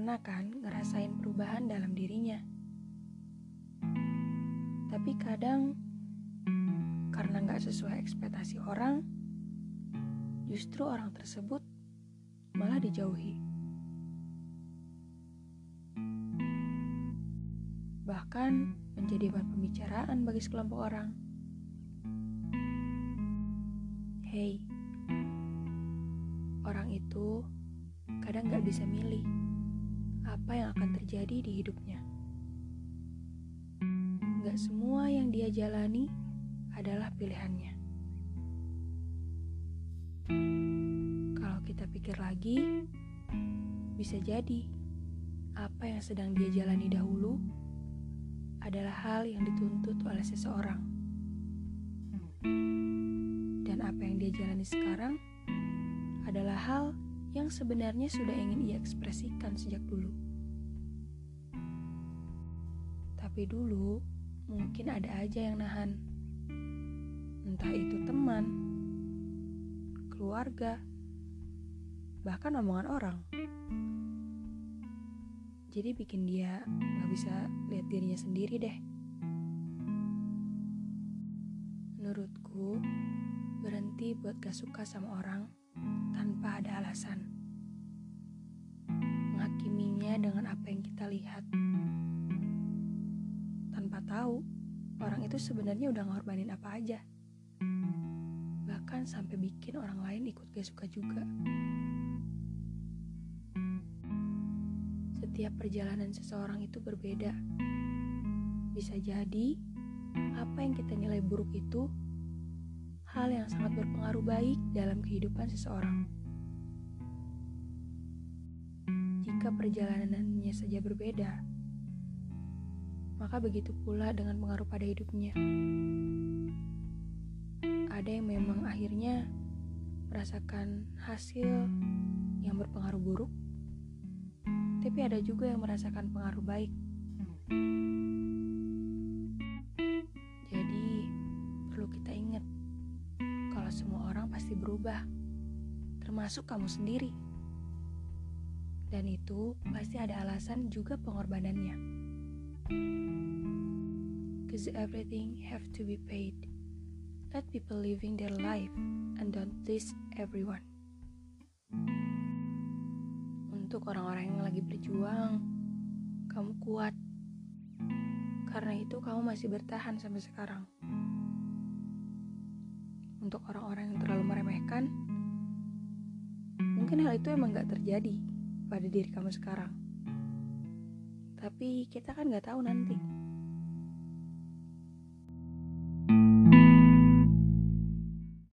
pernah kan ngerasain perubahan dalam dirinya. Tapi kadang karena nggak sesuai ekspektasi orang, justru orang tersebut malah dijauhi. Bahkan menjadi bahan pembicaraan bagi sekelompok orang. Hei, orang itu kadang nggak bisa milih apa yang akan terjadi di hidupnya. Gak semua yang dia jalani adalah pilihannya. Kalau kita pikir lagi, bisa jadi apa yang sedang dia jalani dahulu adalah hal yang dituntut oleh seseorang. Dan apa yang dia jalani sekarang adalah hal yang sebenarnya sudah ingin ia ekspresikan sejak dulu. Tapi dulu mungkin ada aja yang nahan. Entah itu teman, keluarga, bahkan omongan orang. Jadi bikin dia gak bisa lihat dirinya sendiri deh. Menurutku, berhenti buat gak suka sama orang tanpa ada alasan. Menghakiminya dengan apa yang kita lihat. Tanpa tahu, orang itu sebenarnya udah ngorbanin apa aja. Bahkan sampai bikin orang lain ikut gak suka juga. Setiap perjalanan seseorang itu berbeda. Bisa jadi, apa yang kita nilai buruk itu hal yang sangat berpengaruh baik dalam kehidupan seseorang. Jika perjalanannya saja berbeda, maka begitu pula dengan pengaruh pada hidupnya. Ada yang memang akhirnya merasakan hasil yang berpengaruh buruk, tapi ada juga yang merasakan pengaruh baik. Jadi, perlu kita ingat kalau semua orang pasti berubah, termasuk kamu sendiri. Dan itu pasti ada alasan juga pengorbanannya. Cause everything have to be paid. Let people living their life and don't please everyone. Untuk orang-orang yang lagi berjuang, kamu kuat. Karena itu kamu masih bertahan sampai sekarang untuk orang-orang yang terlalu meremehkan, mungkin hal itu emang gak terjadi pada diri kamu sekarang. Tapi kita kan gak tahu nanti.